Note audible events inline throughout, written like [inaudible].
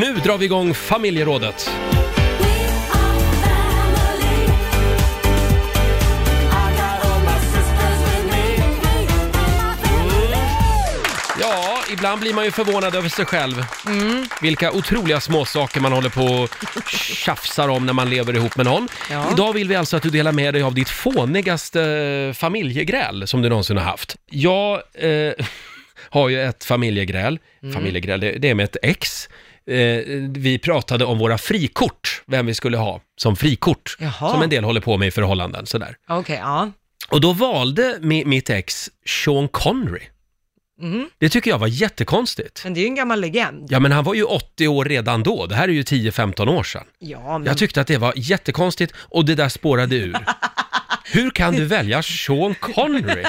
Nu drar vi igång familjerådet. Ja, ibland blir man ju förvånad över sig själv. Vilka otroliga småsaker man håller på och [laughs] tjafsar om när man lever ihop med någon. Ja. Idag vill vi alltså att du delar med dig av ditt fånigaste familjegräl som du någonsin har haft. Jag eh, [laughs] har ju ett familjegräl. Mm. Familjegräl, det, det är med ett ex. Eh, vi pratade om våra frikort, vem vi skulle ha som frikort. Jaha. Som en del håller på med i förhållanden, sådär. Okej, ja. Och då valde mi, mitt ex Sean Connery. Mhm. Det tycker jag var jättekonstigt. Men det är ju en gammal legend. Ja, men han var ju 80 år redan då. Det här är ju 10-15 år sedan. Ja, men... Jag tyckte att det var jättekonstigt och det där spårade ur. [laughs] Hur kan du välja Sean Connery?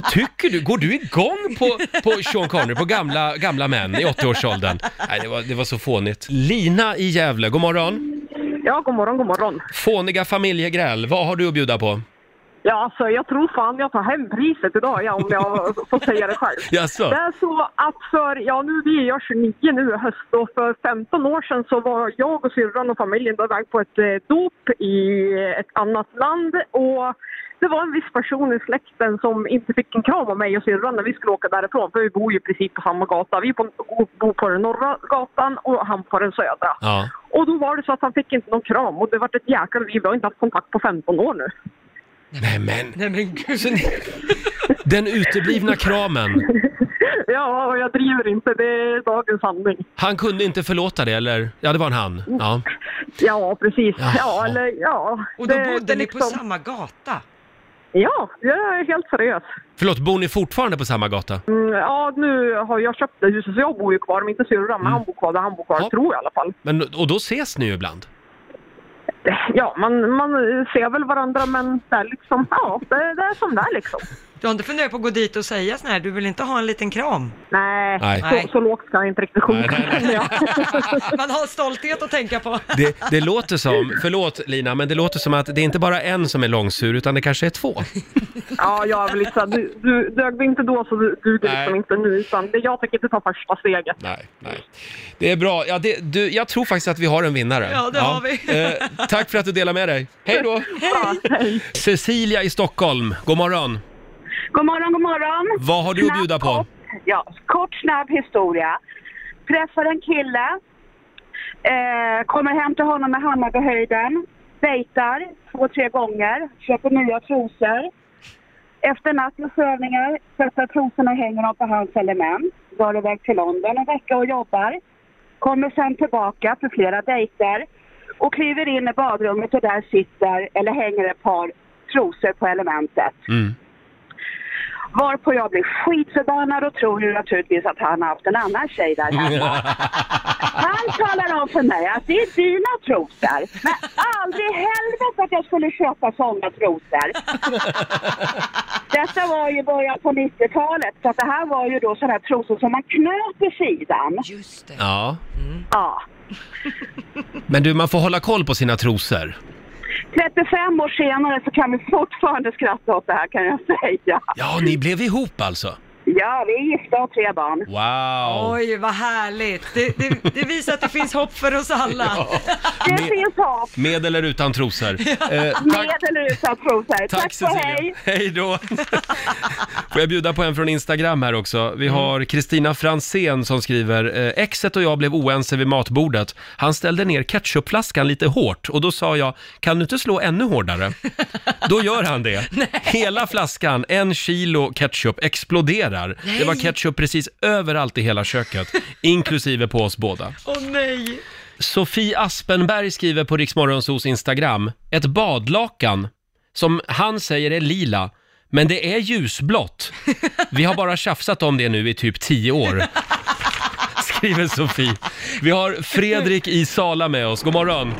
Tycker du, går du igång på, på Sean Connery, på gamla, gamla män i 80-årsåldern? Nej, det var, det var så fånigt. Lina i Gävle, god morgon. Ja, god morgon, god morgon. Fåniga familjegräl, vad har du att bjuda på? Ja, alltså jag tror fan jag tar hem priset idag, ja, om jag får säga det själv. Jaså? Det är så att för, ja nu vi är jag 29 nu i höst och för 15 år sedan så var jag och syrran och familjen då iväg på ett eh, dop i ett annat land och det var en viss person i släkten som inte fick en kram av mig och syrran när vi skulle åka därifrån för vi bor ju i princip på samma gata. Vi bor på den norra gatan och han på den södra. Ja. Och då var det så att han fick inte någon kram och det var ett jäkla liv. Vi har inte haft kontakt på 15 år nu. Nej men, Nej men gud. så ni, den uteblivna kramen, [laughs] Ja, och jag driver inte. Det är dagens sanning. han kunde inte förlåta det eller? Ja, det var en han. Ja. Ja, precis. Jaha. Ja, eller ja. Och då det- bodde det ni på liksom- samma gata? Ja, jag är helt seriös. Förlåt, bor ni fortfarande på samma gata? Mm, ja, nu har jag köpt det huset så jag bor ju kvar, men inte syrran. Men han bor kvar där han bor kvar, Mm. Ja. tror jag i alla fall. Men, och då ses ni ju ibland? Ja, man, man ser väl varandra, men det är liksom, ja, det, det är som det är liksom. Du har inte funderat på att gå dit och säga sån här, du vill inte ha en liten kram? Nej, Nej. Så, så lågt ska jag inte riktigt sjunka. [laughs] [laughs] Man har stolthet att tänka på. Det, det låter som, förlåt Lina, men det låter som att det är inte bara en som är långsur, utan det kanske är två. [laughs] Ja, jag vill liksom, du, du dög vi inte då så du duger Nej. liksom inte nu. Utan det, jag tänker inte ta första steget. Nej, nej. Det är bra. Ja, det, du, jag tror faktiskt att vi har en vinnare. Ja, det har vi. Eh, tack för att du delar med dig. Hej då! Ja, hej. Cecilia i Stockholm, god morgon. God morgon, god morgon. Vad har du att bjuda på? Ja, kort snabb historia. Träffar en kille, eh, kommer hem till honom med Hammarbyhöjden, dejtar två, tre gånger, köper nya trosor. Efter nattens övningar sätter trosorna i hängerna på hans element, drar iväg till London en vecka och jobbar. Kommer sen tillbaka för flera dejter och kliver in i badrummet och där sitter, eller hänger ett par trosor på elementet. Mm. Varpå jag blir skitförbannad och tror ju naturligtvis att han har haft en annan tjej där hemma. [laughs] Han talar om för mig att det är dina trosor. Men aldrig i helvete att jag skulle köpa sådana trosor. [laughs] Detta var ju början på 90-talet. Så att det här var ju då sådana här trosor som man knöt i sidan. Just det. Ja, Ja. [laughs] men du, man får hålla koll på sina trosor. 35 år senare så kan vi fortfarande skratta åt det här kan jag säga. Ja, ni blev ihop alltså? Ja, vi är gifta och har tre barn. Wow! Oj, vad härligt. Det, det, det visar att det finns hopp för oss alla. Det Med, finns hopp. med eller utan trosor. Eh, tack, Med eller utan trosor. tack Tack och Cecilia. hej. Hej då! Får jag bjuda på en från Instagram här också. Vi har Kristina Fransén som skriver, eh, exet och jag blev oense vid matbordet. Han ställde ner ketchupflaskan lite hårt och då sa jag, kan du inte slå ännu hårdare? Då gör han det. [laughs] Hela flaskan, en kilo ketchup, exploderar. Det var ketchup precis överallt i hela köket, [laughs] inklusive på oss båda. Åh nej. Sofie Aspenberg skriver på Riksmorgonsos Instagram, ett badlakan som han säger är lila, men det är ljusblått. Vi har bara tjafsat om det nu i typ tio år. [laughs] Skriver Sofie. Vi har Fredrik i Sala med oss. God morgon.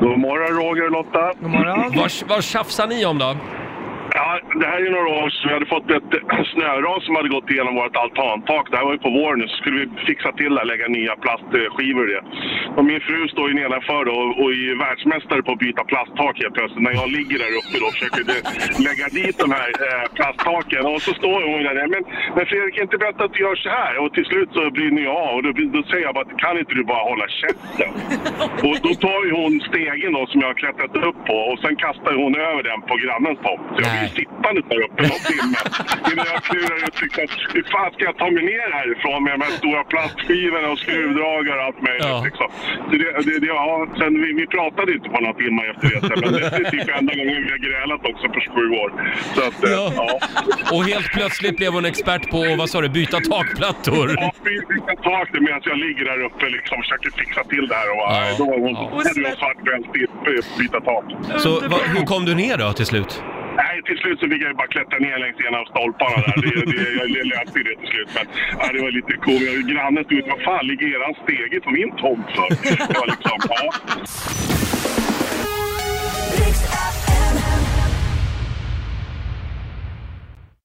God morgon Roger och Lotta. God morgon. Vad, vad tjafsar ni om då? Ja, det här är några år sedan. Vi hade fått ett [clears throat] snöras som hade gått igenom vårt altantak. Det här var ju på våren nu. Så skulle vi fixa till det, lägga nya plastskivor i det. Och min fru står ju nedanför då och, är världsmästare på att byta plasttak helt plötsligt. När jag ligger där uppe då och försöker lägga dit de här eh, plasttaken. Och så står hon där. Men, men Fredrik, inte berätta att du gör så här. Och till slut så brinner jag av. Och då, då säger jag bara, kan inte du bara hålla käften? [laughs] Och då tar ju hon stegen då som jag har klättrat upp på och sen kastar hon över den på grannens tomt. Blir Nej. sittande där uppe någon timme [laughs] innan jag klurar ut liksom, hur fan ska jag ta mig ner härifrån med de här stora plastskivorna och skruvdragare och allt möjligt Ja. liksom. Så det, det, det, ja, sen vi, vi pratade inte på några timmar efter det sen, men det, det är typ enda gången vi har grälat också på sju år. Så att, eh, Ja. ja. Och helt plötsligt blev hon expert på, vad sa du, byta takplattor. Ja, vi vi kan ta det medan jag ligger där uppe liksom och försöker fixa till det här. Och, Ja. ja. Då var hon, Ja. svart bälte byta tak. Så vad, hur kom du ner då till slut? Till slut så fick jag ju bara klättra ner längs en av stolparna där. Det, det, jag löste ju det till slut. Men ja, det var lite komiskt. Grannen stod ut. Vad fan ligger eran stege på min tomt för? Det var liksom, ja.